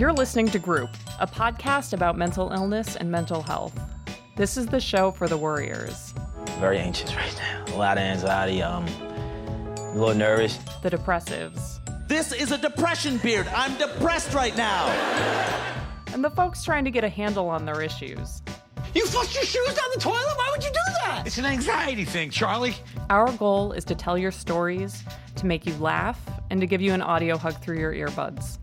You're listening to Group, a podcast about mental illness and mental health. This is the show for the worriers, Very anxious right now. A lot of anxiety. Um, a little nervous. the depressives, This is a depression beard. I'm depressed right now. and the folks trying to get a handle on their issues. You flushed your shoes down the toilet? Why would you do that? It's an anxiety thing, Charlie. Our goal is to tell your stories, to make you laugh, and to give you an audio hug through your earbuds.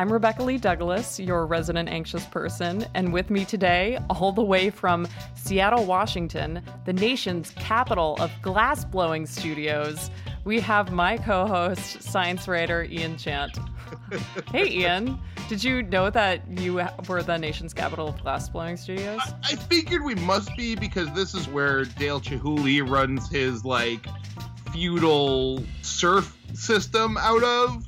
I'm Rebecca Lee Douglas, your resident anxious person, and with me today, all the way from Seattle, Washington, the nation's capital of glass blowing studios, we have my co host, science writer Ian Chant. hey, Ian, did you know that you were the nation's capital of glass blowing studios? I figured we must be because this is where Dale Chihuly runs his like feudal serf system out of.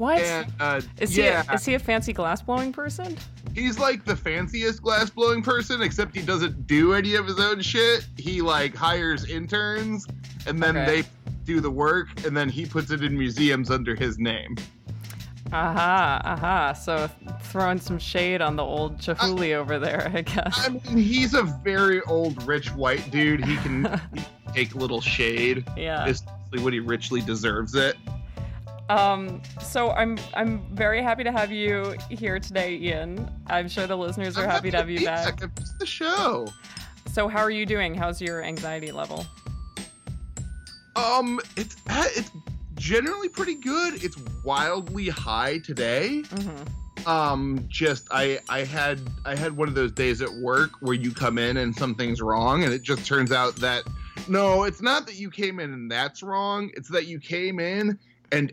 What? And uh, Is he, yeah, a, is he a fancy glass blowing person? he's like the fanciest glass blowing person, except he doesn't do any of his own shit. He like hires interns, and then Okay. they do the work, and then he puts it in museums under his name. Aha, aha. So throwing some shade on the old Chihuly over there, I guess. I mean, he's a very old, rich white dude. He can, he take little shade. Yeah. It's when he richly deserves it. Um. So I'm I'm very happy to have you here today, Ian. I'm sure the listeners are I'm happy to have you be back. It's the show. So how are you doing? How's your anxiety level? Um, it's uh, it's generally pretty good. It's wildly high today. Mm-hmm. Um, just I I had I had one of those days at work where you come in and something's wrong, and it just turns out that no, it's not that you came in and that's wrong. It's that you came in and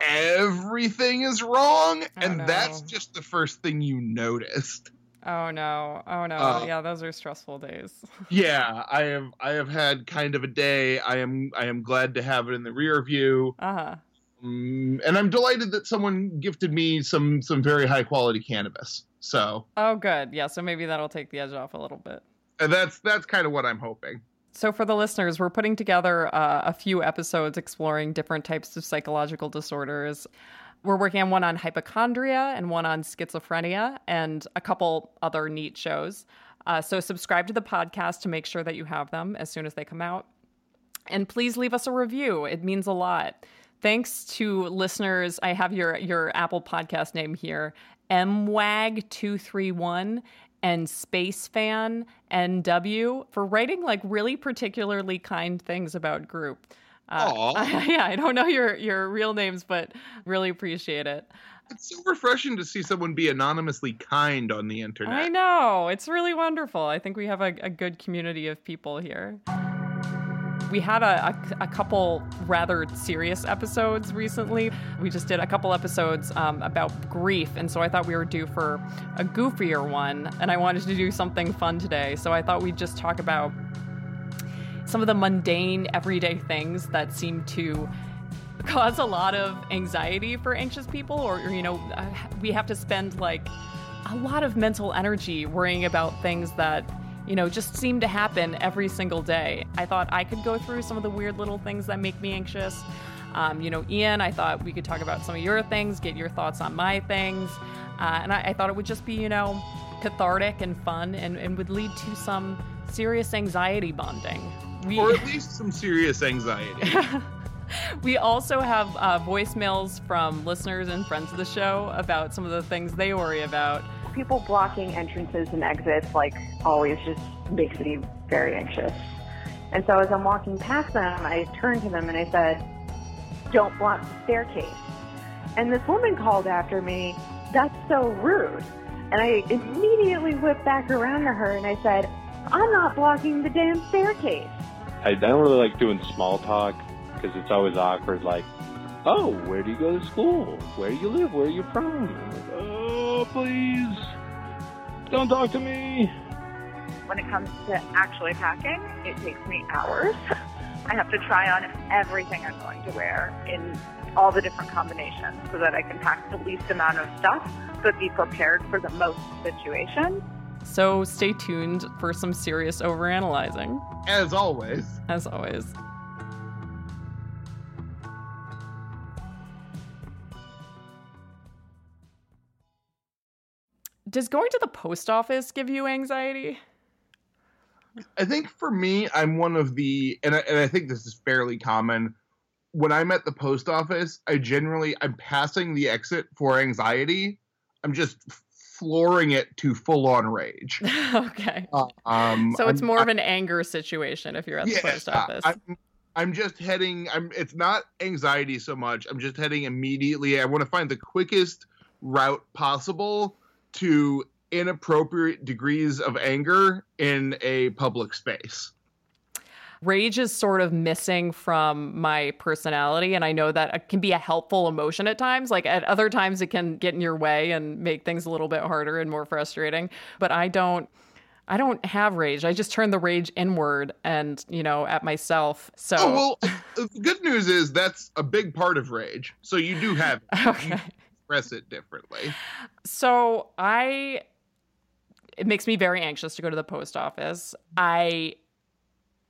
everything is wrong, and no. that's just the first thing you noticed. Oh no. Oh no. Uh, yeah, those are stressful days. Yeah, I have I have had kind of a day. I am I am glad to have it in the rear view. Uh-huh. Um, and I'm delighted that someone gifted me some some very high quality cannabis. So Oh good. Yeah, so maybe that'll take the edge off a little bit. uh, that's that's kind of what I'm hoping. So, for the listeners, we're putting together uh, a few episodes exploring different types of psychological disorders. We're working on one on hypochondria and one on schizophrenia and a couple other neat shows. Uh, so, subscribe to the podcast to make sure that you have them as soon as they come out. And please leave us a review, it means a lot. Thanks to listeners, I have your, your Apple podcast name here MWAG231 and Space Fan NW for writing like really particularly kind things about group. Uh, Aw. yeah, I don't know your your real names, but really appreciate it. It's so refreshing to see someone be anonymously kind on the internet. I know it's really wonderful. I think we have a, a good community of people here. We had a, a, a couple rather serious episodes recently. We just did a couple episodes um, about grief, and so I thought we were due for a goofier one, and I wanted to do something fun today. So I thought we'd just talk about some of the mundane, everyday things that seem to cause a lot of anxiety for anxious people, or, or, you know, uh, we have to spend like a lot of mental energy worrying about things that you know, just seem to happen every single day. I thought I could go through some of the weird little things that make me anxious. Um, you know, Ian, I thought we could talk about some of your things, get your thoughts on my things. Uh, and I, I thought it would just be, you know, cathartic and fun and, and would lead to some serious anxiety bonding. We, Or at least some serious anxiety. we also have uh, voicemails from listeners and friends of the show about some of the things they worry about. People blocking entrances and exits like always just makes me very anxious. And so as I'm walking past them, I turned to them and I said, "Don't block the staircase." And this woman called after me, "That's so rude." And I immediately whipped back around to her and I said, "I'm not blocking the damn staircase." I don't really like doing small talk because it's always awkward. Like, oh, where do you go to school? Where do you live? Where are you from? I'm like, oh, please, don't talk to me. When it comes to actually packing, it takes me hours. I have to try on everything I'm going to wear in all the different combinations so that I can pack the least amount of stuff but be prepared for the most situation. So stay tuned for some serious overanalyzing, As always. as always. Does going to the post office give you anxiety? I think for me, I'm one of the, and I, and I think this is fairly common. When I'm at the post office, I generally I'm passing the exit for anxiety. I'm just flooring it to full on rage. okay. Um, so it's I'm- more of an anger situation if you're at the post office. I'm, I'm just heading. I'm. It's not anxiety so much. I'm just heading immediately. I want to find the quickest route possible to inappropriate degrees of anger in a public space. Rage is sort of missing from my personality, and I know that it can be a helpful emotion at times. Like at other times, it can get in your way and make things a little bit harder and more frustrating. But I don't. I don't have rage. I just turn the rage inward and, you know, at myself. So Oh well, the good news is that's a big part of rage. So you do have it. You okay. Express it differently. So I it makes me very anxious to go to the post office. I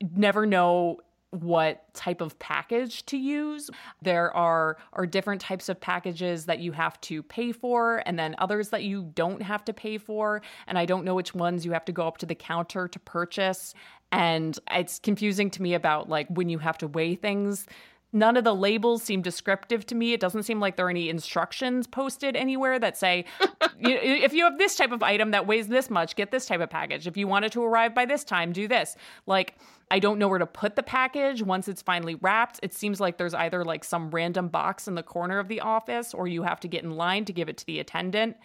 never know what type of package to use. There are are different types of packages that you have to pay for and then others that you don't have to pay for and I don't know which ones you have to go up to the counter to purchase and it's confusing to me about like when you have to weigh things None of the labels seem descriptive to me. It doesn't seem like there are any instructions posted anywhere that say, you, if you have this type of item that weighs this much, get this type of package. If you want it to arrive by this time, do this. Like, I don't know where to put the package once it's finally wrapped. It seems like there's either like some random box in the corner of the office or you have to get in line to give it to the attendant.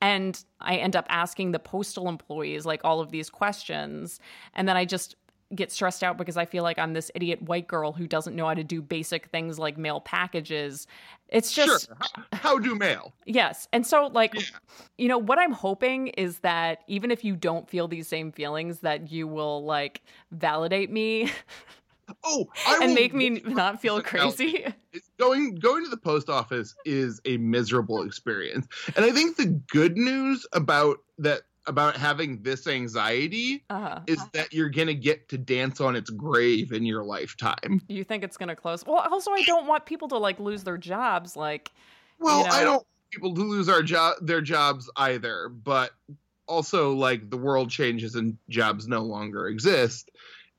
And I end up asking the postal employees like all of these questions. And then I just get stressed out because I feel like I'm this idiot white girl who doesn't know how to do basic things like mail packages. It's just sure. How, how do mail? Yes. And so like Yeah. you know what I'm hoping is that even if you don't feel these same feelings that you will like validate me Oh, I and make me not feel crazy. Going going to the post office is a miserable experience and i think the good news about that about having this anxiety Uh-huh. is that you're gonna get to dance on its grave in your lifetime You think it's to close? Well, also I don't want people to like lose their jobs like well You i don't want people to lose our job their jobs either but also like the world changes and jobs no longer exist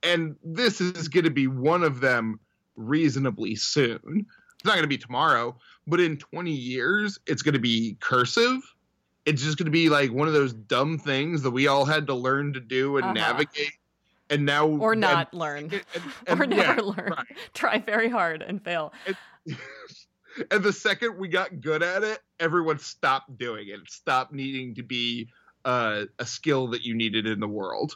and this is to be one of them reasonably soon it's not to be tomorrow but in 20 years it's to be cursive it's just going to be like one of those dumb things that we all had to learn to do and Uh-huh. navigate and now or and- not learn and- and- or and- never yeah, learn. right. Try very hard and fail. and the second we got good at it, everyone stopped doing it. It stopped needing to be uh, a skill that you needed in the world.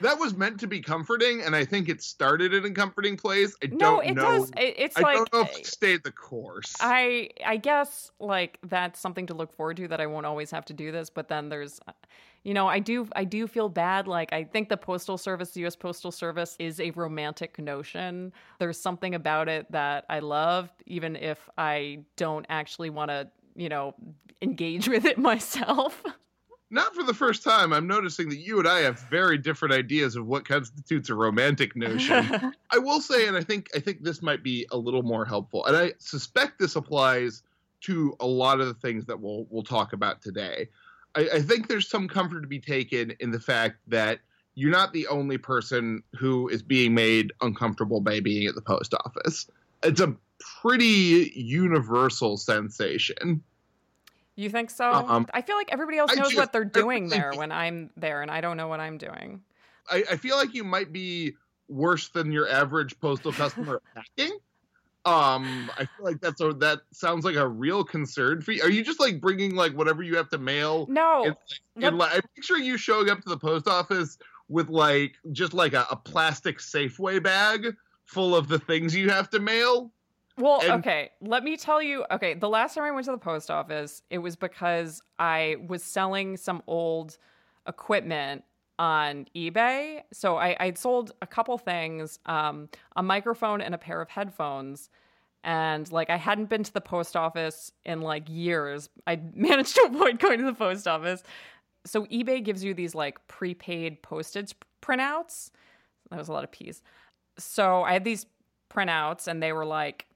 That was meant to be comforting, and I think it started in a comforting place. I No, don't it know. does. It, it's I like don't know if uh, it stayed the course. I I guess like that's something to look forward to that I won't always have to do this, but then there's uh, you know, I do I do feel bad like I think the postal service, the US Postal Service is a romantic notion. There's something about it that I love even if I don't actually want to, you know, engage with it myself. Not for the first time. I'm noticing that you and I have very different ideas of what constitutes a romantic notion. I will say, and I think I think this might be a little more helpful, and I suspect this applies to a lot of the things that we'll we'll talk about today. I, I think there's some comfort to be taken in the fact that you're not the only person who is being made uncomfortable by being at the post office. It's a pretty universal sensation. You think so? Um, I feel like everybody else knows just- what they're doing there when I'm there and I don't know what I'm doing. I, I feel like you might be worse than your average postal customer hacking. Um, I feel like that's a that sounds like a real concern for you. Are you just like bringing like whatever you have to mail? No. in, like, in, like, I'm picturing you showing up to the post office with like just like a, a plastic Safeway bag full of the things you have to mail. Well, And- okay, let me tell you. Okay, the last time I went to the post office, it was because I was selling some old equipment on eBay. So I, I'd sold a couple things, um, a microphone and a pair of headphones. And like I hadn't been to the post office in like years. I managed to avoid going to the post office. So eBay gives you these like prepaid postage printouts. That was a lot of P's. So I had these printouts and they were like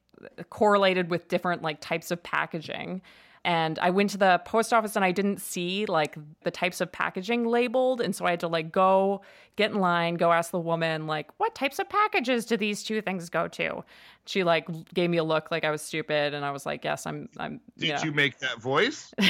correlated with different like types of packaging. And I went to the post office and I didn't see like the types of packaging labeled. And so I had to like go get in line, go ask the woman, like, what types of packages do these two things go to? She like gave me a look like I was stupid. And I was like, yes, I'm, I'm, Did yeah. you make that voice?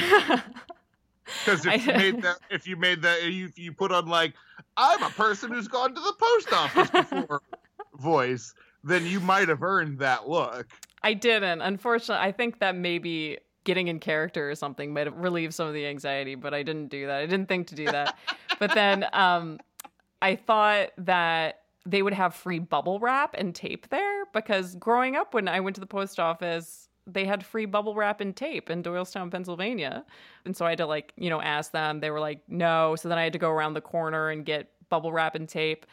Because if you made that, if you made that, if you put on like, I'm a person who's gone to the post office before voice, then you might have earned that look. I didn't. Unfortunately, I think that maybe getting in character or something might have relieved some of the anxiety, but I didn't do that. I didn't think to do that. but then um, I thought that they would have free bubble wrap and tape there because growing up when I went to the post office, they had free bubble wrap and tape in Doylestown, Pennsylvania. And so I had to like, you know, ask them. They were like, no. So then I had to go around the corner and get bubble wrap and tape.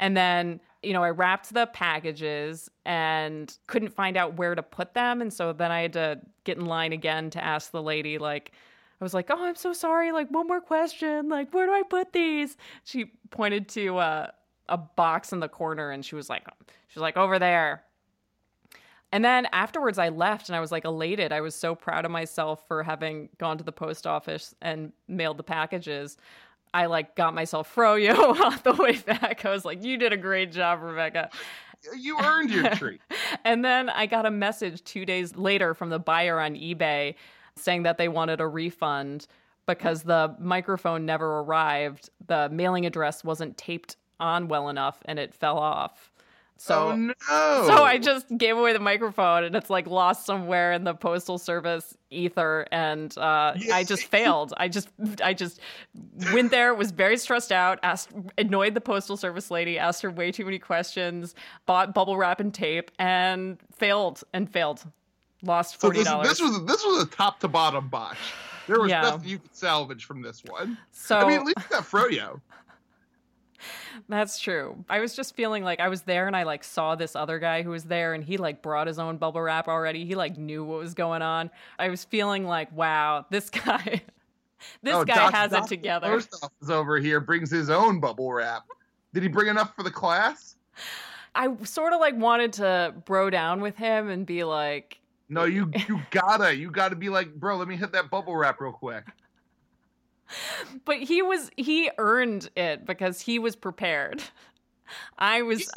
And then, you know, I wrapped the packages and couldn't find out where to put them. And so then I had to get in line again to ask the lady, like, I was like, oh, I'm so sorry. Like, one more question. Like, where do I put these? She pointed to uh, a box in the corner and she was like, she was like, over there. And then afterwards, I left and I was like elated. I was so proud of myself for having gone to the post office and mailed the packages. I like got myself froyo on the way back. I was like, "You did a great job, Rebecca." You earned your treat. And then I got a message two days later from the buyer on eBay saying that they wanted a refund because the microphone never arrived. The mailing address wasn't taped on well enough and it fell off. So oh no! so I just gave away the microphone and it's like lost somewhere in the postal service ether and uh, I just failed. I just I just went there, was very stressed out, asked annoyed the postal service lady, asked her way too many questions, bought bubble wrap and tape and failed and failed. Lost So forty this, dollars. this was this was a top to bottom botch. There was Yeah. nothing you could salvage from this one. so I mean, at least you got Froyo. That's true. I was just feeling like I was there and I like saw this other guy who was there and he like brought his own bubble wrap already. He like knew what was going on. I was feeling like, wow, this guy this Oh, guy Doc- has Doc it together. Post office over here brings his own bubble wrap. Did he bring enough for the class? I sort of like wanted to bro down with him and be like, No, you you gotta you gotta be like, bro. Let me hit that bubble wrap real quick. But he was he earned it because he was prepared. I was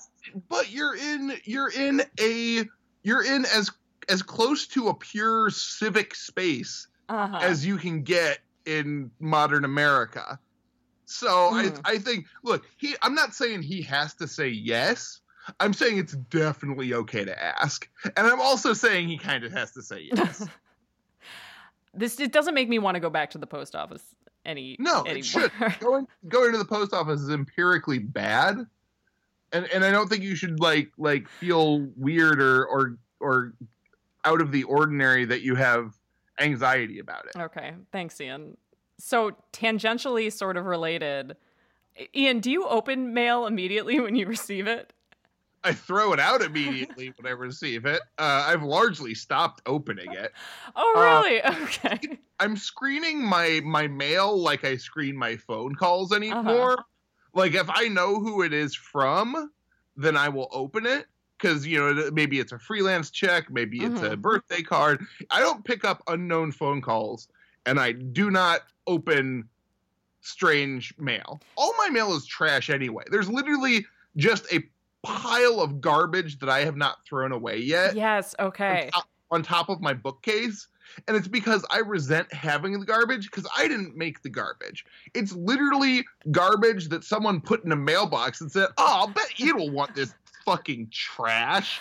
But you're in you're in a you're in as as close to a pure civic space uh as you can get in modern America. So Mhm. I I think look, he I'm not saying he has to say yes. I'm saying it's definitely okay to ask. And I'm also saying he kind of has to say yes. this it doesn't make me want to go back to the post office any No, anymore. it should. Going going to the post office is empirically bad. And and I don't think you should like like feel weird or or or out of the ordinary that you have anxiety about it. Okay, thanks, Ian. So tangentially, sort of related. Ian, do you open mail immediately when you receive it? I throw it out immediately when I receive it. Uh, I've largely stopped opening it. Oh, Uh, really? okay. I'm screening my my mail like I screen my phone calls anymore. Like if I know who it is from, then I will open it because you know maybe it's a freelance check, maybe it's a Mhm. birthday card. I don't pick up unknown phone calls, and I do not open strange mail. All my mail is trash anyway. There's literally just a pile of garbage that I have not thrown away yet Yes. Okay. on top, on top of my bookcase. And it's because I resent having the garbage because I didn't make the garbage. It's literally garbage that someone put in a mailbox and said, Oh, I'll bet you don't want this fucking trash.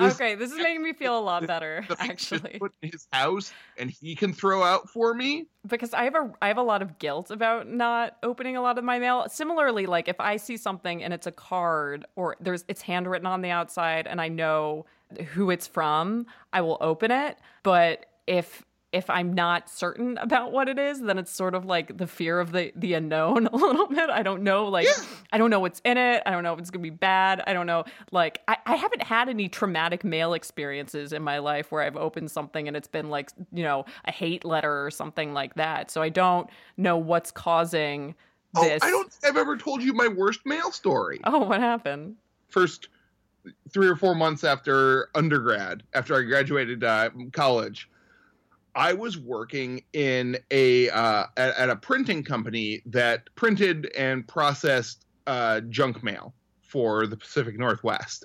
This Okay, this is making me feel a lot better, actually, put in his house and he can throw out for me. because I have a I have a lot of guilt about not opening a lot of my mail. Similarly, like if I see something and it's a card or there's it's handwritten on the outside and I know who it's from, I will open it. But if if I'm not certain about what it is, then it's sort of like the fear of the the unknown a little bit. I don't know, like Yeah. I don't know what's in it. I don't know if it's gonna be bad. I don't know. Like I, I haven't had any traumatic mail experiences in my life where I've opened something and it's been like, you know, a hate letter or something like that. So I don't know what's causing Oh, this. I don't think I've ever told you my worst mail story. Oh, what happened? First three or four months after undergrad, after I graduated uh, college, I was working in a uh, at, at a printing company that printed and processed uh, junk mail for the Pacific Northwest.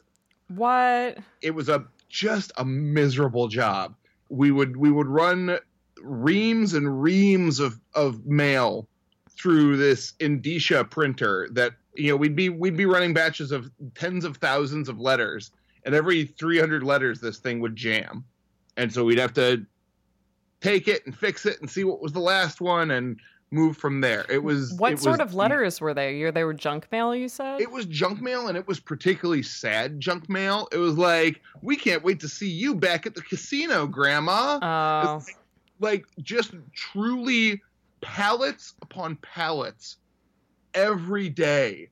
What? It was a just a miserable job. We would we would run reams and reams of of mail through this Indicia printer that you know we'd be we'd be running batches of tens of thousands of letters and every 300 letters this thing would jam and so we'd have to take it and fix it and see what was the last one and move from there it was What it sort was- of letters were they? You they were junk mail, you said? it was junk mail and it was particularly sad junk mail it was like we can't wait to see you back at the casino grandma Oh. It's like just truly pallets upon pallets every day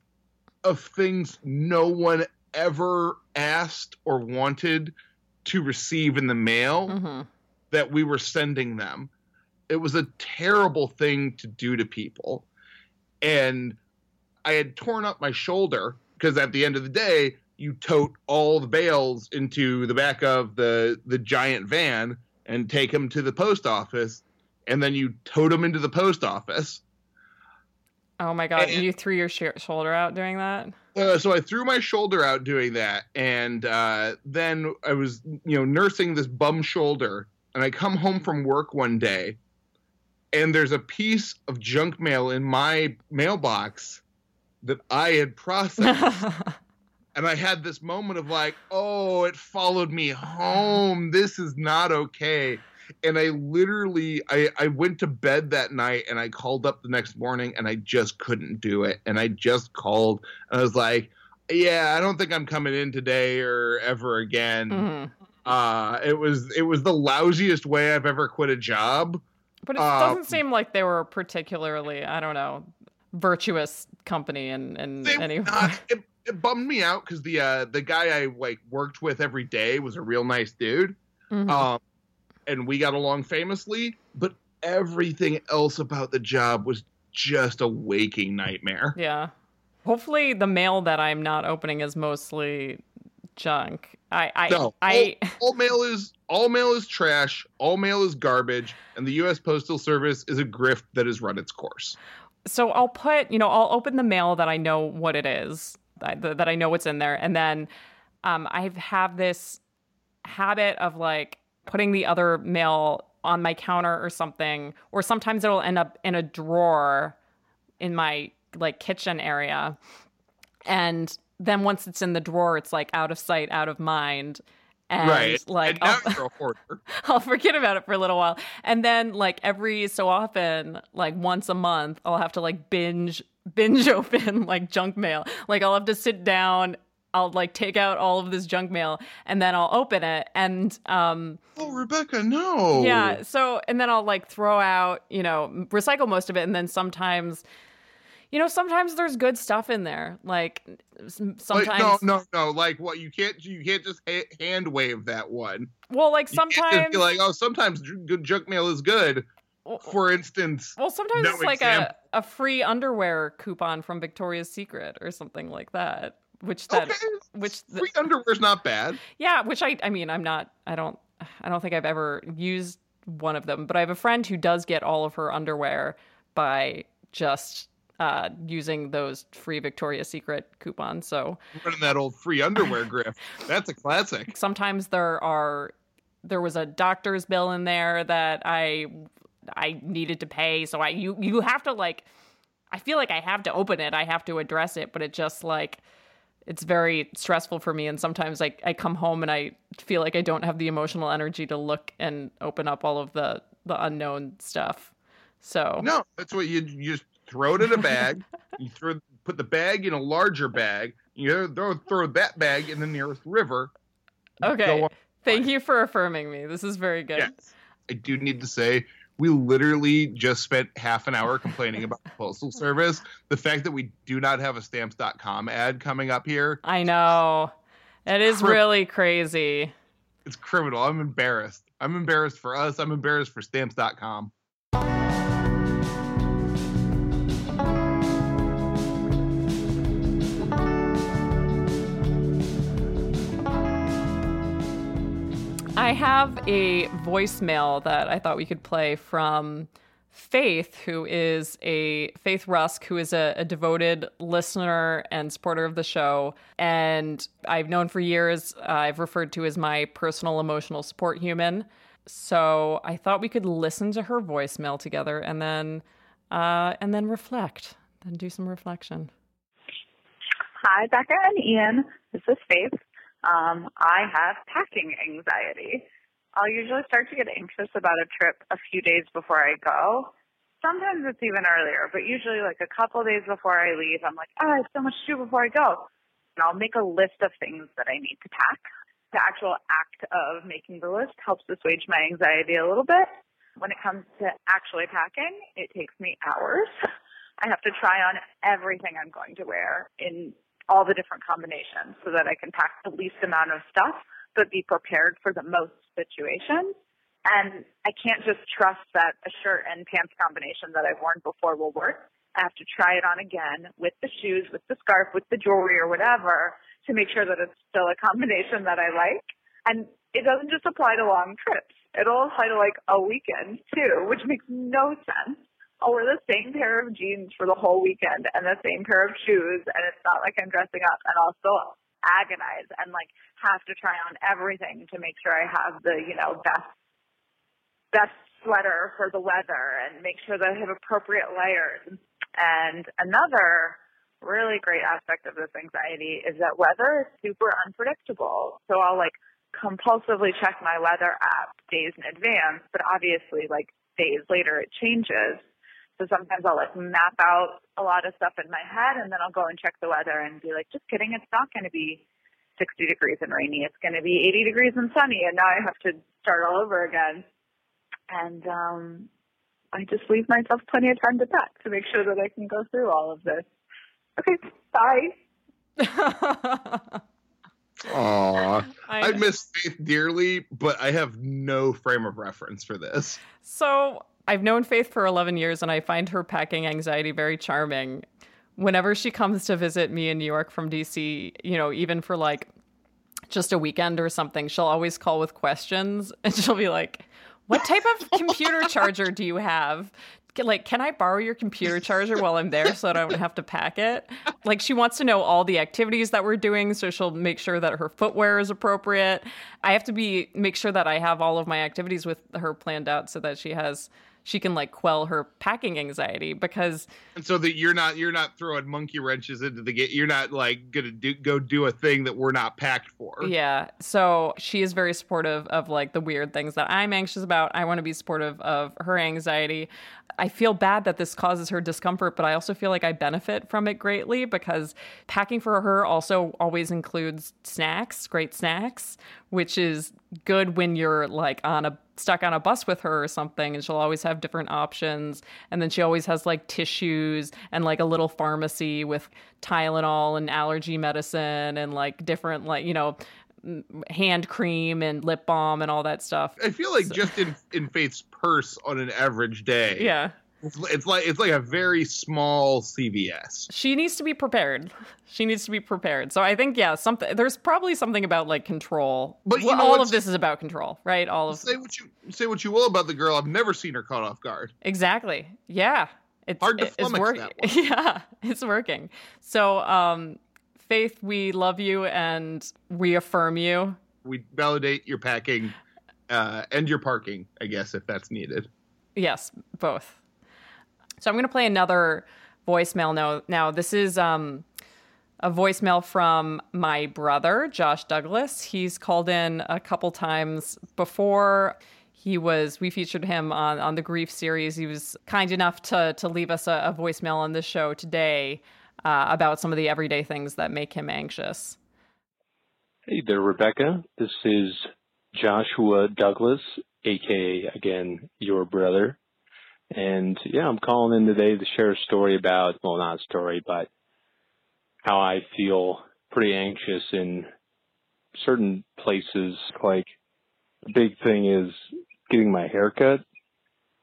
of things no one ever asked or wanted to receive in the mail Mhm. That we were sending them. It was a terrible thing to do to people. And I had torn up my shoulder because at the end of the day, you tote all the bales into the back of the the giant van and take them to the post office and then you tote them into the post office. Oh my god! And- you threw your sh- shoulder out doing that. Uh, so I threw my shoulder out doing that, and uh, then I was, you know, nursing this bum shoulder. And I come home from work one day, and there's a piece of junk mail in my mailbox that I had processed. and I had this moment of like, oh, it followed me home. This is not okay. And I literally, I, I went to bed that night and I called up the next morning and I just couldn't do it. And I just called and I was like, yeah, I don't think I'm coming in today or ever again. Mhm. Uh, it was, it was the lousiest way I've ever quit a job. But it Uh, doesn't seem like they were particularly, I don't know, virtuous company in in They any it, it bummed me out because the uh, the guy I like worked with every day was a real nice dude. Mhm. um, and we got along famously. But everything else about the job was just a waking nightmare. Yeah. Hopefully, the mail that I'm not opening is mostly junk. I I No, I all, all mail is all mail is trash. All mail is garbage, and the U.S. Postal Service is a grift that has run its course. so I'll put, you know, I'll open the mail that I know what it is, that, that I know what's in there, and then um, I have this habit of like putting the other mail on my counter or something, or sometimes it'll end up in a drawer in my like kitchen area, and then once it's in the drawer, it's like out of sight, out of mind. And right, like and I'll- you're a hoarder. I'll forget about it for a little while. And then like every so often, like once a month, I'll have to like binge binge open like junk mail. Like I'll have to sit down, I'll like take out all of this junk mail and then I'll open it and um Oh, Rebecca, no. yeah, so and then I'll like throw out, you know, recycle most of it and then sometimes you know, sometimes there's good stuff in there. Like sometimes Like, no, no, no. Like what? You can't. You can't just ha- hand wave that one. well, like You can't just sometimes be like, oh, sometimes good junk mail is good. For instance, Well, sometimes no it's like example. a, a free underwear coupon from Victoria's Secret or something like that. Which that okay, which th- free underwear's not bad. yeah, which I I mean I'm not I don't I don't think I've ever used one of them, but I have a friend who does get all of her underwear by just uh, using those free Victoria's Secret coupons. So Running that old free underwear grift. That's a classic. sometimes there are there was a doctor's bill in there that I I needed to pay so I you you have to like I feel like I have to open it I have to address it but it just like it's very stressful for me and sometimes I I come home and I feel like I don't have the emotional energy to look and open up all of the the unknown stuff so No, that's what you you just throw it in a bag. you throw put the bag in a larger bag. You throw throw that bag in the nearest river. okay thank you for affirming me this is very good Yes. I do need to say we literally just spent half an hour complaining about the postal service. The fact that we do not have a stamps.com ad coming up here, I know it is really crazy it's criminal. I'm embarrassed. I'm embarrassed for us. I'm embarrassed for stamps.com. I have a voicemail that I thought we could play from Faith, who is a Faith Rusk, who is a, a, devoted listener and supporter of the show. And I've known for years, uh, I've referred to as my personal emotional support human. So I thought we could listen to her voicemail together and then uh, and then reflect, then do some reflection. Hi, Becca and Ian. This is Faith. Um, I have packing anxiety. I'll usually start to get anxious about a trip a few days before I go. Sometimes it's even earlier, but usually like a couple days before I leave, I'm like, oh, I have so much to do before I go. And I'll make a list of things that I need to pack. The actual act of making the list helps assuage my anxiety a little bit. When it comes to actually packing, it takes me hours. I have to try on everything I'm going to wear in all the different combinations so that I can pack the least amount of stuff but be prepared for the most situations. And I can't just trust that a shirt and pants combination that I've worn before will work. I have to try it on again with the shoes, with the scarf, with the jewelry or whatever to make sure that it's still a combination that I like. And it doesn't just apply to long trips. It'll apply to like a weekend too, which makes no sense. I'll wear the same pair of jeans for the whole weekend and the same pair of shoes and it's not like I'm dressing up and I'll still agonize and like have to try on everything to make sure I have the, you know, best best sweater for the weather and make sure that I have appropriate layers. And another really great aspect of this anxiety is that weather is super unpredictable. So I'll like compulsively check my weather app days in advance, but obviously like days later it changes. So sometimes I'll like map out a lot of stuff in my head and then I'll go and check the weather and be like, just kidding, it's not going to be 60 degrees and rainy. It's going to be 80 degrees and sunny. And now I have to start all over again. And um, I just leave myself plenty of time to pack to make sure that I can go through all of this. Okay, bye. Aw, I, I miss Faith dearly, but I have no frame of reference for this. So I've known Faith for 11 years and I find her packing anxiety very charming. Whenever she comes to visit me in New York from DC, you know, even for like just a weekend or something, she'll always call with questions and she'll be like, What type of computer charger do you have? like can i borrow your computer charger while i'm there so that i don't have to pack it like she wants to know all the activities that we're doing so she'll make sure that her footwear is appropriate i have to be make sure that i have all of my activities with her planned out so that she has she can like quell her packing anxiety because and so that you're not you're not throwing monkey wrenches into the gate you're not like gonna do, go do a thing that we're not packed for. Yeah. So she is very supportive of like the weird things that i'm anxious about. I want to be supportive of her anxiety I feel bad that this causes her discomfort, but I also feel like I benefit from it greatly because packing for her also always includes snacks, great snacks, which is good when you're like on a stuck on a bus with her or something and she'll always have different options. And then she always has like tissues and like a little pharmacy with Tylenol and allergy medicine and like different like you know hand cream and lip balm and all that stuff. I feel like so. just in in Faith's purse on an average day. Yeah. It's, it's like it's like a very small CVS. She needs to be prepared. She needs to be prepared. So I think yeah, something there's probably something about like control. But well, all of this is about control, right? All of say what you say what you will about the girl. I've never seen her caught off guard. Exactly. Yeah. It's hard to flummox it's working. Yeah, it's working. So um Faith, we love you and we affirm you. We validate your packing uh, and your parking, I guess, if that's needed. Yes, both. So I'm going to play another voicemail now. Now, this is um, a voicemail from my brother, Josh Douglas. He's called in a couple times before. He was we featured him on on the grief series. He was kind enough to to leave us a, a voicemail on this show today uh, about some of the everyday things that make him anxious. Hey there, Rebecca. This is Joshua Douglas, aka again your brother. And yeah, I'm calling in today to share a story about well not a story, but how I feel pretty anxious in certain places. Like the big thing is getting my haircut.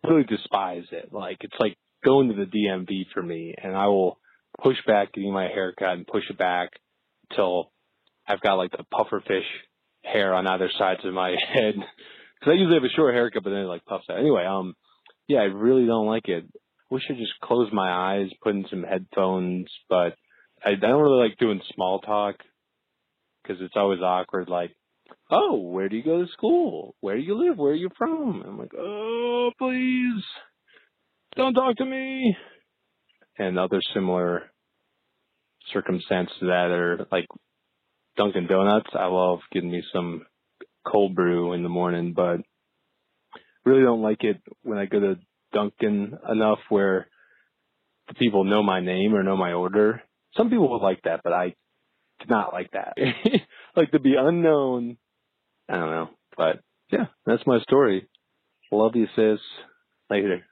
I really despise it. Like it's like going to the DMV for me and I will push back getting my hair cut and push it back until I've got like the pufferfish hair on either sides of my head because I usually have a short haircut, but then it like puffs out. Anyway, um, yeah, I really don't like it. Wish I just close my eyes, put in some headphones, but I, I don't really like doing small talk because it's always awkward. Like, oh, where do you go to school? Where do you live? Where are you from? I'm like, oh, please, don't talk to me. And other similar circumstances that are like Dunkin' Donuts. I love getting me some cold brew in the morning, but really don't like it when I go to Dunkin' enough where the people know my name or know my order. Some people would like that, but I do not like that. like to be unknown. I don't know, but yeah, that's my story. Love you, sis. Later.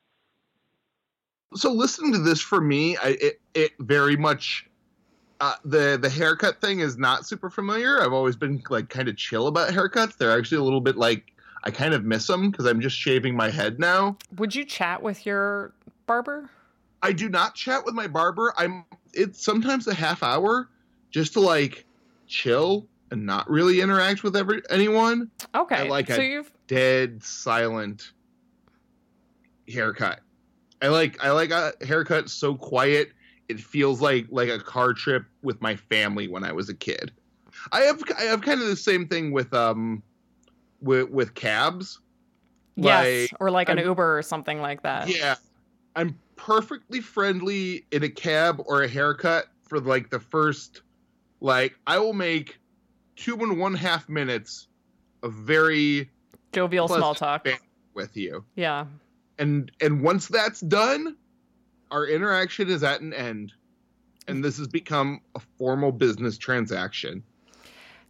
So listening to this for me, I, it it very much uh, the the haircut thing is not super familiar. I've always been like kind of chill about haircuts. They're actually a little bit like I kind of miss them because I'm just shaving my head now. Would you chat with your barber? I do not chat with my barber. I'm it's sometimes a half hour just to like chill and not really interact with every anyone. Okay. I like so a you've dead silent haircut. I like I like a haircut so quiet it feels like like a car trip with my family when I was a kid. I have I have kind of the same thing with um with with cabs. yes, or like an I'm- Uber or something like that. Yeah. I'm perfectly friendly in a cab or a haircut for like the first like I will make two and one half minutes of very Jovial small talk. with you. Yeah. And and once that's done, our interaction is at an end. And this has become a formal business transaction.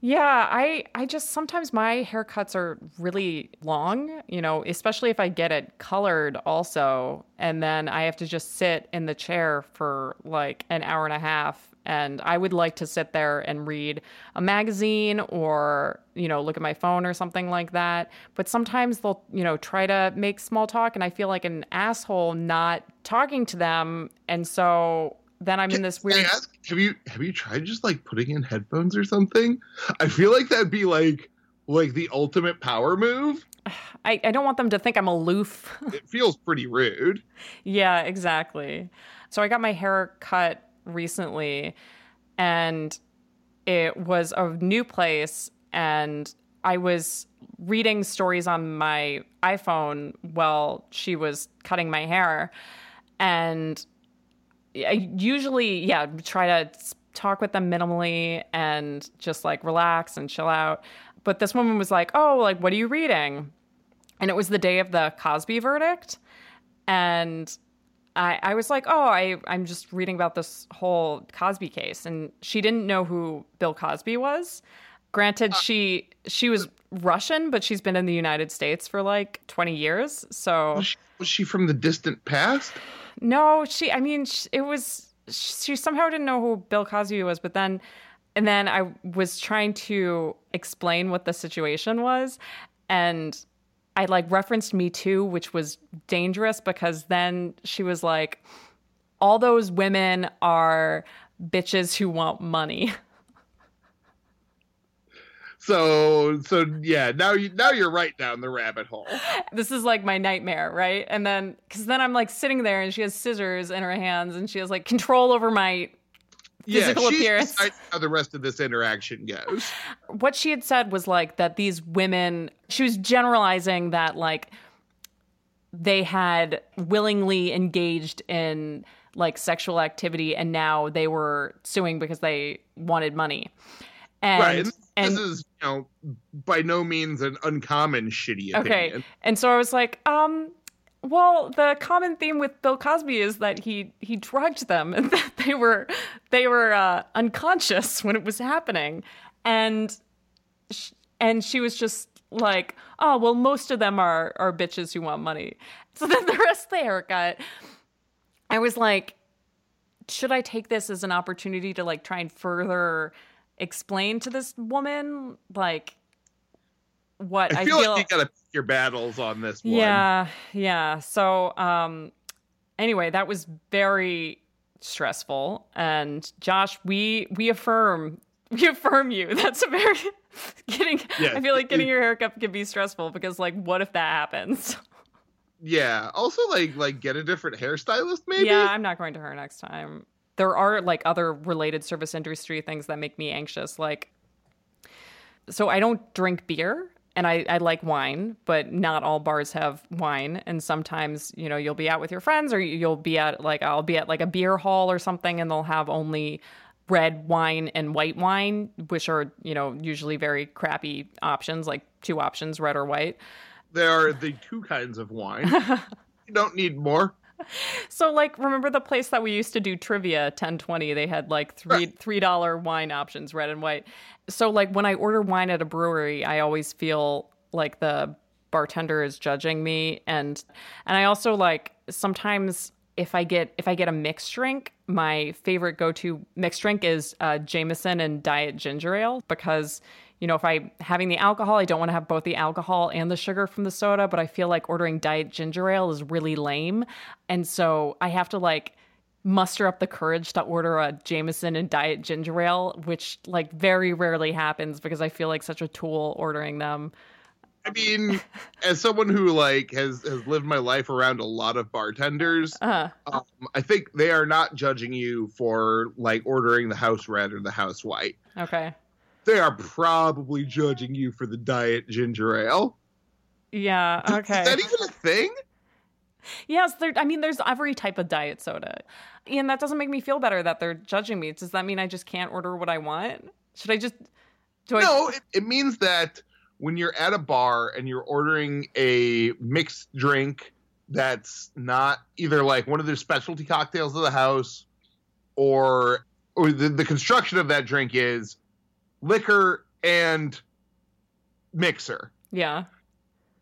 Yeah, I I just sometimes my haircuts are really long, you know, especially if I get it colored also, and then I have to just sit in the chair for like an hour and a half and I would like to sit there and read a magazine or, you know, look at my phone or something like that, but sometimes they'll, you know, try to make small talk and I feel like an asshole not talking to them and so then I'm in this weird ask, have you have you tried just like putting in headphones or something? I feel like that'd be like like the ultimate power move. I, I don't want them to think I'm aloof. It feels pretty rude. Yeah, exactly. So I got my hair cut recently and it was a new place and I was reading stories on my iPhone while she was cutting my hair and I usually yeah try to talk with them minimally and just like relax and chill out. But this woman was like oh like what are you reading? And it was the day of the Cosby verdict and I, I was like, oh, I, I'm just reading about this whole Cosby case, and she didn't know who Bill Cosby was. Granted, ah. she she was Russian, but she's been in the United States for like 20 years. So Was she, was she from the distant past? no, she. I mean, sh it was she somehow didn't know who Bill Cosby was, but then and then I was trying to explain what the situation was, and I like referenced Me Too, which was dangerous because then she was like, all those women are bitches who want money. So so yeah, now you now you're right down the rabbit hole. this is like my nightmare, right? And then, because then I'm like sitting there and she has scissors in her hands and she has like control over my physical yeah, she's appearance. how the rest of this interaction goes. what she had said was like that these women she was generalizing that like they had willingly engaged in like sexual activity and now they were suing because they wanted money and right. And, and this is, you know, by no means an uncommon shitty okay and so i was like um well the common theme with bill cosby is that he he drugged them and that they were they were uh, unconscious when it was happening. And sh- and she was just like oh well most of them are are bitches who want money. So then the rest of the haircut i was like should i take this as an opportunity to like try and further explain to this woman like what I i feel, feel like you gotta pick your battles on this one. yeah, yeah. So, um, anyway, that was very stressful. And Josh, we we affirm we affirm you. That's a very getting. Yeah, I feel like getting your haircut can be stressful because, like, what if that happens? Yeah. Also, like like get a different hairstylist, maybe. Yeah, I'm not going to her next time. There are like other related service industry things that make me anxious. Like, so I don't drink beer and I, I like wine, but not all bars have wine. And sometimes, you know, you'll be out with your friends or you'll be at like, I'll be at like a beer hall or something and they'll have only red wine and white wine, which are, you know, usually very crappy options, like two options, red or white. There are the two kinds of wine. you don't need more. So like remember the place that we used to do trivia 1020 they had like 3 three dollar wine options red and white. So like when I order wine at a brewery I always feel like the bartender is judging me. And and I also like sometimes if I get if I get a mixed drink my favorite go-to mixed drink is uh, Jameson and diet ginger ale because you know, if I'm having the alcohol, I don't want to have both the alcohol and the sugar from the soda, but I feel like ordering diet ginger ale is really lame. And so I have to like muster up the courage to order a Jameson and diet ginger ale, which like very rarely happens because I feel like such a tool ordering them. I mean, as someone who like has has lived my life around a lot of bartenders, Uh, um, I think they are not judging you for like ordering the house red or the house white. okay. They are probably judging you for the diet ginger ale. Yeah, okay. Is that even a thing? Yes, there. I mean, there's every type of diet soda, and that doesn't make me feel better that they're judging me. Does that mean I just can't order what I want? Should I just? Do I? No, it, it means that when you're at a bar and you're ordering a mixed drink that's not either like one of their specialty cocktails of the house or or the, the construction of that drink is liquor and mixer Yeah.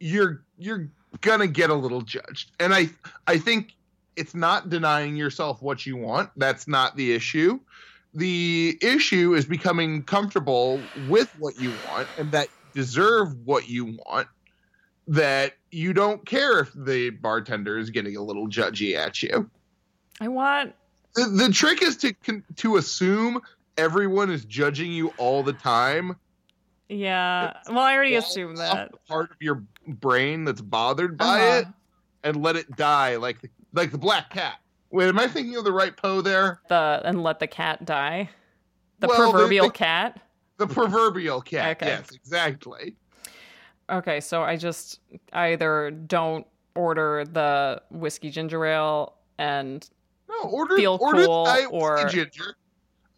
you're you're gonna get a little judged and i i think it's not denying yourself what you want that's not the issue the issue is becoming comfortable with what you want and that you deserve what you want that you don't care if the bartender is getting a little judgy at you I want. the, the trick is to to assume everyone is judging you all the time Yeah. Well, I already assumed that. part of your brain that's bothered by Uh-huh. it and let it die like the, like the black cat. Wait, am I thinking of the right Poe there? The and let the cat die. The Well, proverbial the- cat. The proverbial cat. Okay. Yes, exactly. Okay, so I just either don't order the whiskey ginger ale and No, order Feel order cool or- whiskey ginger.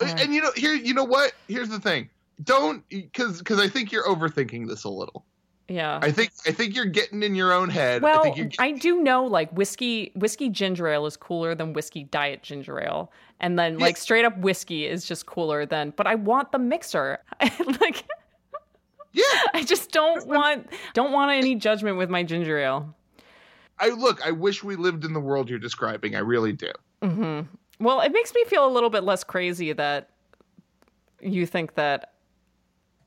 Mm. And you know here you know what? Here's the thing. Don't cuz cuz I think you're overthinking this a little. yeah. I think I think you're getting in your own head. I well, think you're I do know like whiskey whiskey ginger ale is cooler than whiskey diet ginger ale, and then like straight up whiskey is just cooler than. But I want the mixer. like Yeah. I just don't want don't want any judgment with my ginger ale. I look, I wish we lived in the world you're describing. I really do. hmm Well, it makes me feel a little bit less crazy that you think that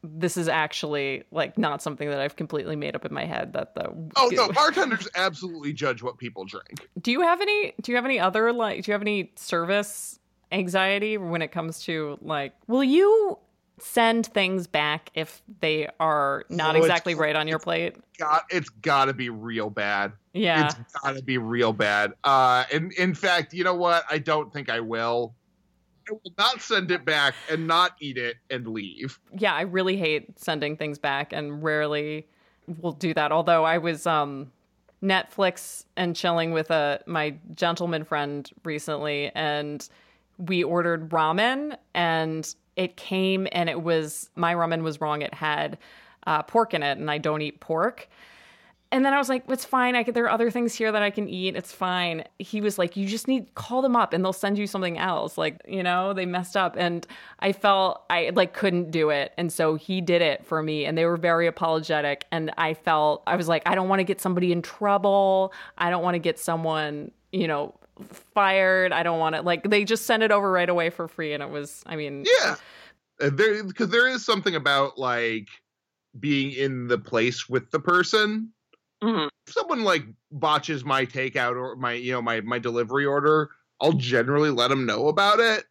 this is actually like not something that I've completely made up in my head. That the Oh no, bartenders absolutely judge what people drink. do you have any? Do you have any other like? Do you have any service anxiety when it comes to like? Will you send things back if they are not No, exactly right on your plate? got it's got to be real bad. Yeah. It's got to be real bad. Uh, and in fact, you know what? I don't think I will. I will not send it back and not eat it and leave. yeah, I really hate sending things back and rarely will do that. Although I was um Netflix and chilling with a my gentleman friend recently and we ordered ramen and it came and it was my ramen was wrong. It had uh, pork in it and I don't eat pork. And then I was like, it's fine. I could, there are other things here that I can eat. It's fine. He was like, you just need call them up and they'll send you something else. Like, you know, they messed up. And I felt I like couldn't do it. And so he did it for me and they were very apologetic. And I felt I was like, I don't want to get somebody in trouble. I don't want to get someone, you know, fired. I don't want to like they just sent it over right away for free. And it was, I mean, Yeah, there because there is something about like being in the place with the person. If someone like botches my takeout or my you know my my delivery order, I'll generally let them know about it.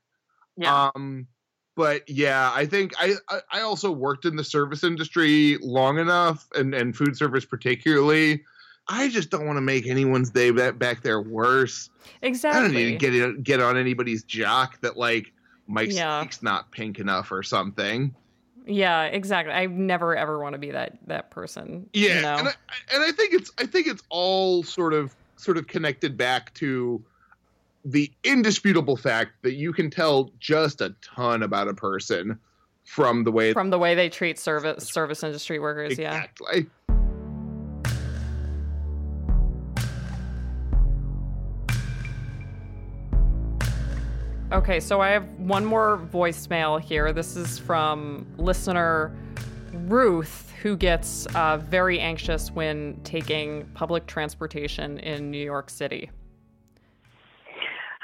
Yeah. Um, but yeah, I think I I- I also worked in the service industry long enough, and and food service particularly. I just don't want to make anyone's day back back there worse. Exactly. I don't need to get get on anybody's jock that like Mike's Yeah. steak's not pink enough or something. Yeah, exactly. I never ever want to be that that person. Yeah, you know? and I, and I think it's I think it's all sort of sort of connected back to the indisputable fact that you can tell just a ton about a person from the way from the way they treat service service industry workers. Yeah. Okay, so I have one more voicemail here. This is from listener Ruth, who gets uh, very anxious when taking public transportation in New York City.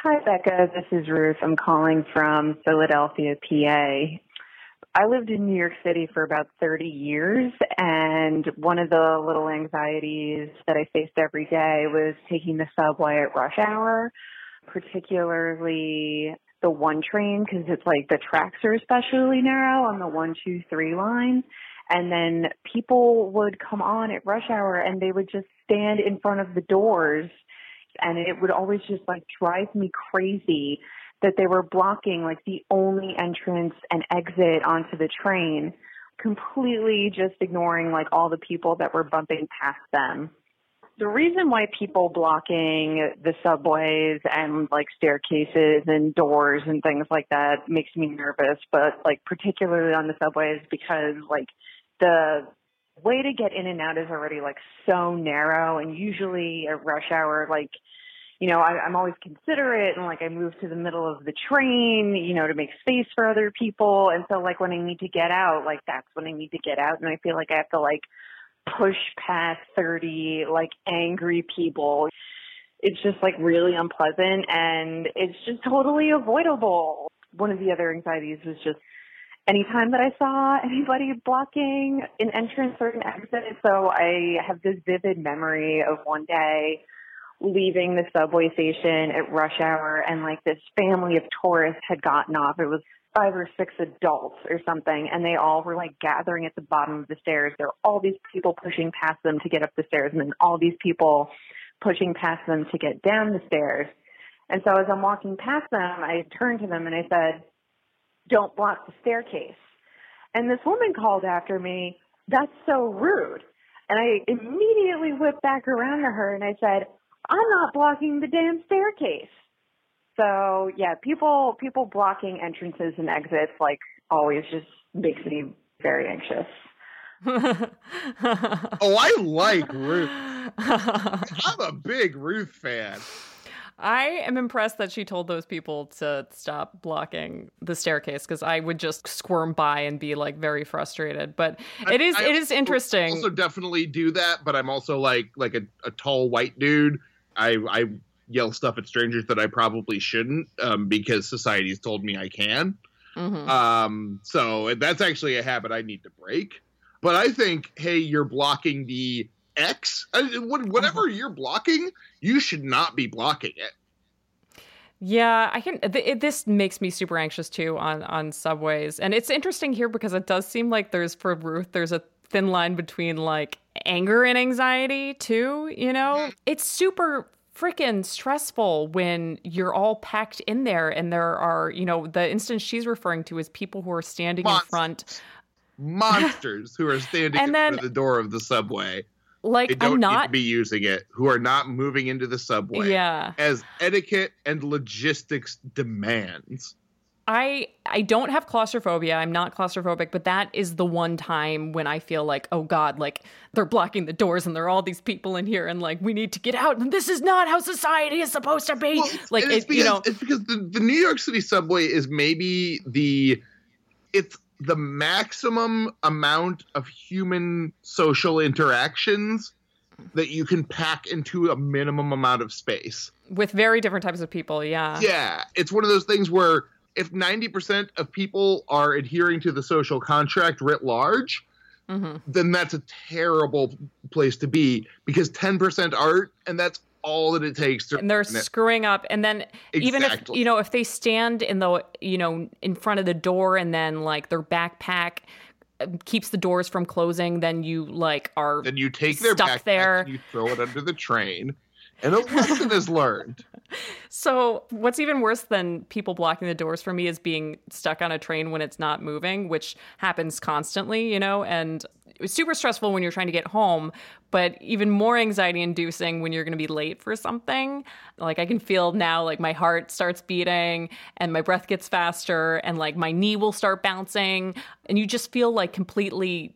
Hi, Becca. This is Ruth. I'm calling from Philadelphia, PA. I lived in New York City for about 30 years, and one of the little anxieties that I faced every day was taking the subway at rush hour, particularly the one train, because it's like the tracks are especially narrow on the one, two, three line. And then people would come on at rush hour and they would just stand in front of the doors and it would always just like drive me crazy that they were blocking like the only entrance and exit onto the train, completely just ignoring like all the people that were bumping past them. The reason why people blocking the subways and like staircases and doors and things like that makes me nervous, but like particularly on the subways because like the way to get in and out is already like so narrow and usually at rush hour like you know I, i'm always considerate and like i move to the middle of the train you know to make space for other people. And so like when i need to get out like that's when i need to get out. And i feel like i have to like push past 30 like angry people it's just like really unpleasant and it's just totally avoidable one of the other anxieties was just anytime that I saw anybody blocking an entrance or an exit. So I have this vivid memory of one day leaving the subway station at rush hour and like this family of tourists had gotten off. It was five or six adults or something and they all were like gathering at the bottom of the stairs. There were all these people pushing past them to get up the stairs and then all these people pushing past them to get down the stairs. And so as I'm walking past them, I turned to them and I said, don't block the staircase. And this woman called after me, that's so rude. And I immediately whipped back around to her and I said, I'm not blocking the damn staircase. So yeah, people people blocking entrances and exits like always just makes me very anxious. Oh, I like Ruth. I'm a big Ruth fan. I am impressed that she told those people to stop blocking the staircase because I would just squirm by and be like very frustrated. But it is I it is also- interesting. Also, definitely do that, but I'm also like like a, a tall white dude. I I yell stuff at strangers that I probably shouldn't um, because society's told me I can. Mhm. Um, so that's actually a habit I need to break. But I think, hey, you're blocking the X. uh, what- Whatever you're blocking, you should not be blocking it. Yeah, I can. Th- it, this makes me super anxious too on on subways, and it's interesting here because it does seem like there's for Ruth there's a thin line between like anger and anxiety too. You know, it's super freaking stressful when you're all packed in there and there are you know the instance she's referring to is people who are standing in front Monsters who are standing And in then- front of the door of the subway. like they don't i'm need to not be using it. Who are not moving into the subway. Yeah. As etiquette and logistics demands. I I don't have claustrophobia. I'm not claustrophobic, but that is the one time when I feel like, oh God, like they're blocking the doors and there are all these people in here and like we need to get out and this is not how society is supposed to be. like it's it, because, you know, it's because the, the New York City subway is maybe the it's the maximum amount of human social interactions that you can pack into a minimum amount of space. with very different types of people. Yeah. Yeah, it's one of those things where if 90% of people are adhering to the social contract writ large, Mhm. then that's a terrible place to be because 10% aren't, and that's all that it takes to and they're screwing up and then even if you know if they stand in the you know in front of the door and then like their backpack uh, keeps the doors from closing then you like are then you take their stuck backpack there. and you throw it under the train and a lesson is learned So, what's even worse than people blocking the doors for me is being stuck on a train when it's not moving, which happens constantly, you know, and it's super stressful when you're trying to get home, but even more anxiety inducing when you're going to be late for something. Like, I can feel now, like, my heart starts beating and my breath gets faster, and like my knee will start bouncing, and you just feel like completely,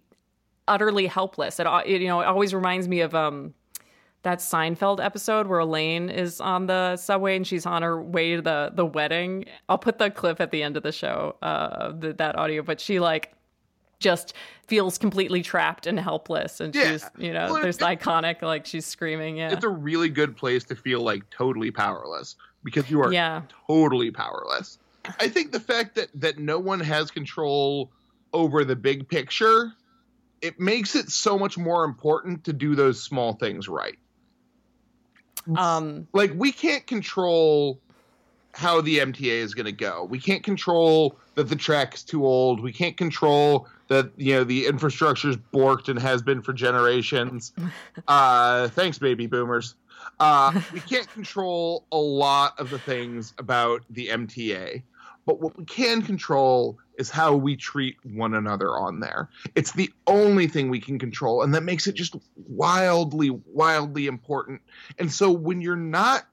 utterly helpless. It, you know, it always reminds me of, um, that Seinfeld episode where Elaine is on the subway and she's on her way to the the wedding. I'll put the clip at the end of the show, uh, the, that audio. But she like just feels completely trapped and helpless, and Yeah. she's you know Well, there's the it- iconic like she's screaming. Yeah, it's a really good place to feel like totally powerless because you are yeah, totally powerless. I think the fact that that no one has control over the big picture, it makes it so much more important to do those small things right. Um, Like we can't control how the MTA is going to go. We can't control that the track's too old. We can't control that you know the infrastructure's borked and has been for generations. uh, thanks, baby boomers. Uh, we can't control a lot of the things about the MTA, but what we can control is how we treat one another on there. It's the only thing we can control, and that makes it just wildly, wildly important. And so when you're not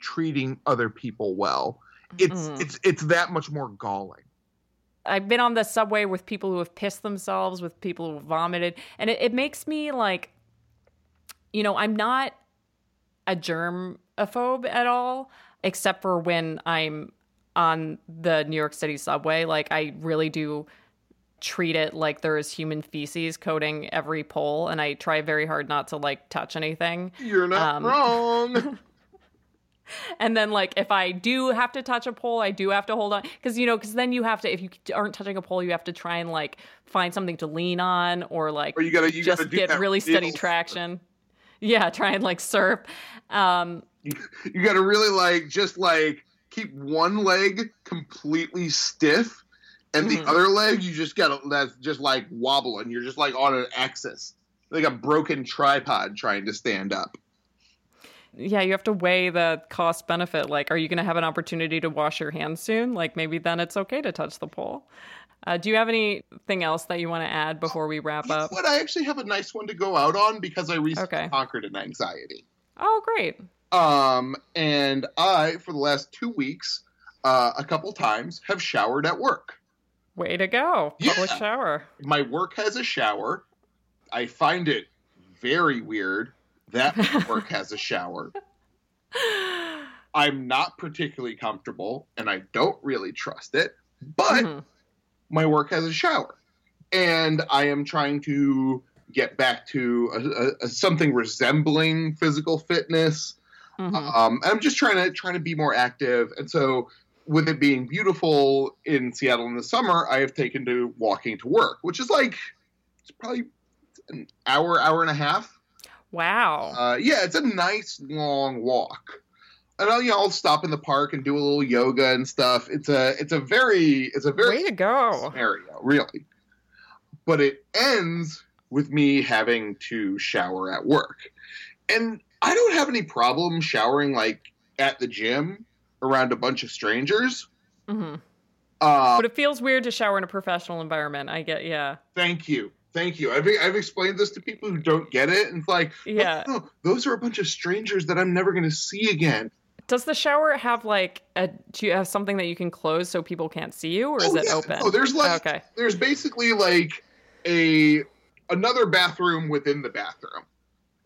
treating other people well, it's Mhm. it's it's that much more galling. I've been on the subway with people who have pissed themselves, with people who have vomited, and it, it makes me like, you know, I'm not a germaphobe at all, except for when I'm on the New York City subway. Like, I really do treat it like there is human feces coating every pole, and I try very hard not to like touch anything. You're not Um, wrong. And then, like, if I do have to touch a pole, I do have to hold on because you know, because then you have to. If you aren't touching a pole, you have to try and like find something to lean on, or like Or you gotta- you just gotta get really steady traction. Yeah, try and like surf. Um, you got to really like just like keep one leg completely stiff and the other leg you just got that's just like wobbling you're just like on an axis like a broken tripod trying to stand up yeah, you have to weigh the cost benefit. Like, are you going to have an opportunity to wash your hands soon? Like, maybe then it's okay to touch the pole. Uh, do you have anything else that you want to add before we wrap up? what i actually have a nice one to go out on because i recently Okay. conquered an anxiety Oh, great. Um and i for the last two weeks uh, a couple times have showered at work Way to go. Public Yeah. shower. my work has a shower. I find it very weird that my work has a shower. I'm not particularly comfortable and I don't really trust it, but Mhm. my work has a shower. And I am trying to get back to a, a, a something resembling physical fitness. Mhm. Um, I'm just trying to trying to be more active, and so with it being beautiful in Seattle in the summer, I have taken to walking to work, which is like it's probably an hour, hour and a half. Wow. Uh, yeah, it's a nice long walk, and I'll you know I'll stop in the park and do a little yoga and stuff. It's a it's a very it's a very Way to go. scenario, really. But it ends with me having to shower at work. And I don't have any problem showering like at the gym around a bunch of strangers. hmm Uh, But it feels weird to shower in a professional environment. I get, yeah. thank you. Thank you. I've, I've explained this to people who don't get it. And it's like, Yeah. no, no, those are a bunch of strangers that I'm never going to see again. Does the shower have like a, do you have something that you can close so people can't see you or is Oh, it yeah. open? Oh, there's like, okay. there's basically like a another bathroom within the bathroom.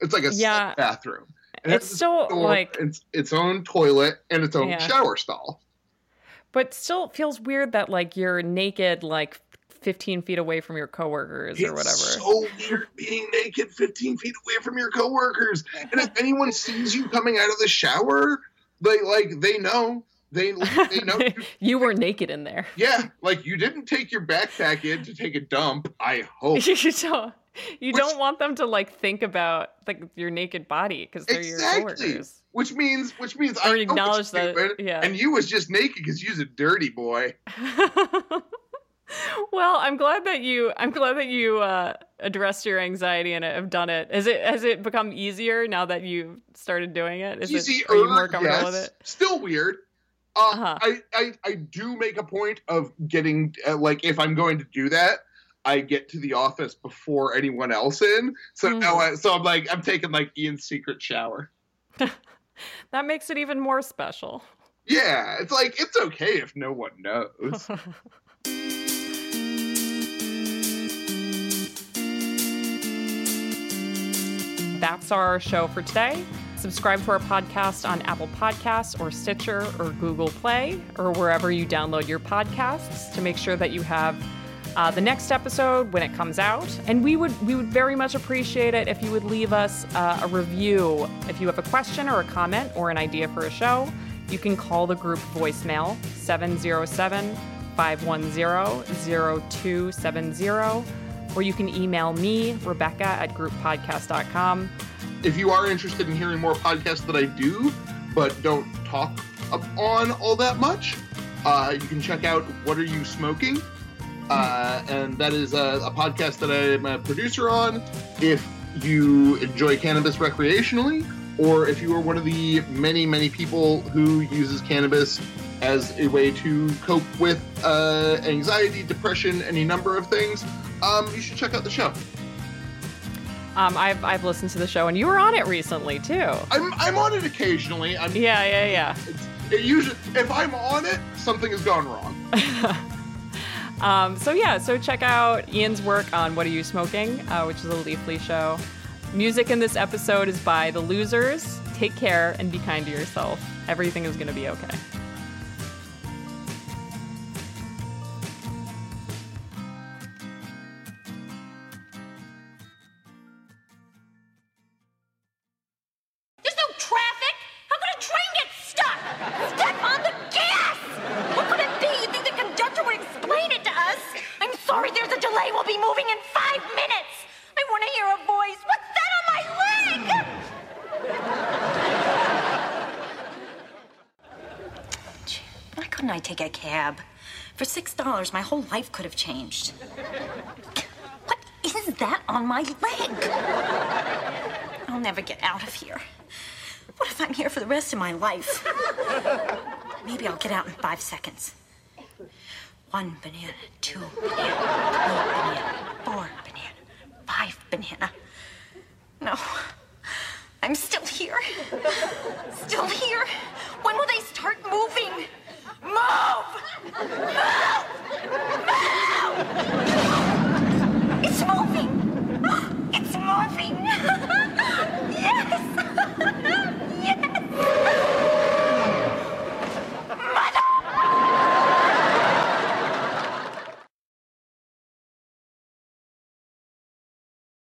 It's like a Yeah. bathroom. And It's still, door, like- its, its own toilet and its own Yeah. shower stall. But still it feels weird that like you're naked like 15 feet away from your coworkers or whatever. It's so weird being naked 15 feet away from your coworkers. And if anyone sees you coming out of the shower, they like they know. They they know you, you were naked in there. yeah, like you didn't take your backpack in to take a dump. I hope. you don't you Which- don't want them to like think about like your naked body because they're your Exactly. coworkers. which means which means Or I acknowledge that- stupid, yeah. and you was just naked because you's a dirty boy. well, I'm glad that you I'm glad that you uh, addressed your anxiety and have done it. Has it has it become easier now that you've started doing it? Is Easy, it are you more comfortable yes. with it? Still weird. Uh, Uh-huh. I, I I do make a point of getting uh, like if I'm going to do that, I get to the office before anyone else in. So hmm. now I, so I'm like I'm taking like Ian's secret shower. That makes it even more special. Yeah, it's like it's okay if no one knows. That's our show for today. Subscribe to our podcast on Apple Podcasts or Stitcher or Google Play or wherever you download your podcasts to make sure that you have uh, the next episode when it comes out. And we would we would very much appreciate it if you would leave us uh, a review. If you have a question or a comment or an idea for a show, you can call the group voicemail 707 510 0270 or you can email me, Rebecca at grouppodcast.com. if you are interested in hearing more podcasts that I do, but don't talk on all that much, uh, you can check out What Are You Smoking? Uh, and that is a, a podcast that I'm a producer on. If you enjoy cannabis recreationally, or if you are one of the many, many people who uses cannabis as a way to cope with uh, anxiety, depression, any number of things, um, you should check out the show. Um, I've, I've listened to the show and you were on it recently too. I'm, I'm on it occasionally. I'm, Yeah, yeah, yeah. It's, it usually, if I'm on it, something has gone wrong. Um, so yeah, so check out Ian's work on What Are You Smoking, uh, which is a Leafly show. Music in this episode is by The Losers. Take care and be kind to yourself. Everything is going to be okay. Dollars, my whole life could have changed. What is that on my leg? I'll never get out of here. What if I'm here for the rest of my life? Maybe I'll get out in five seconds. One banana, two banana, three banana,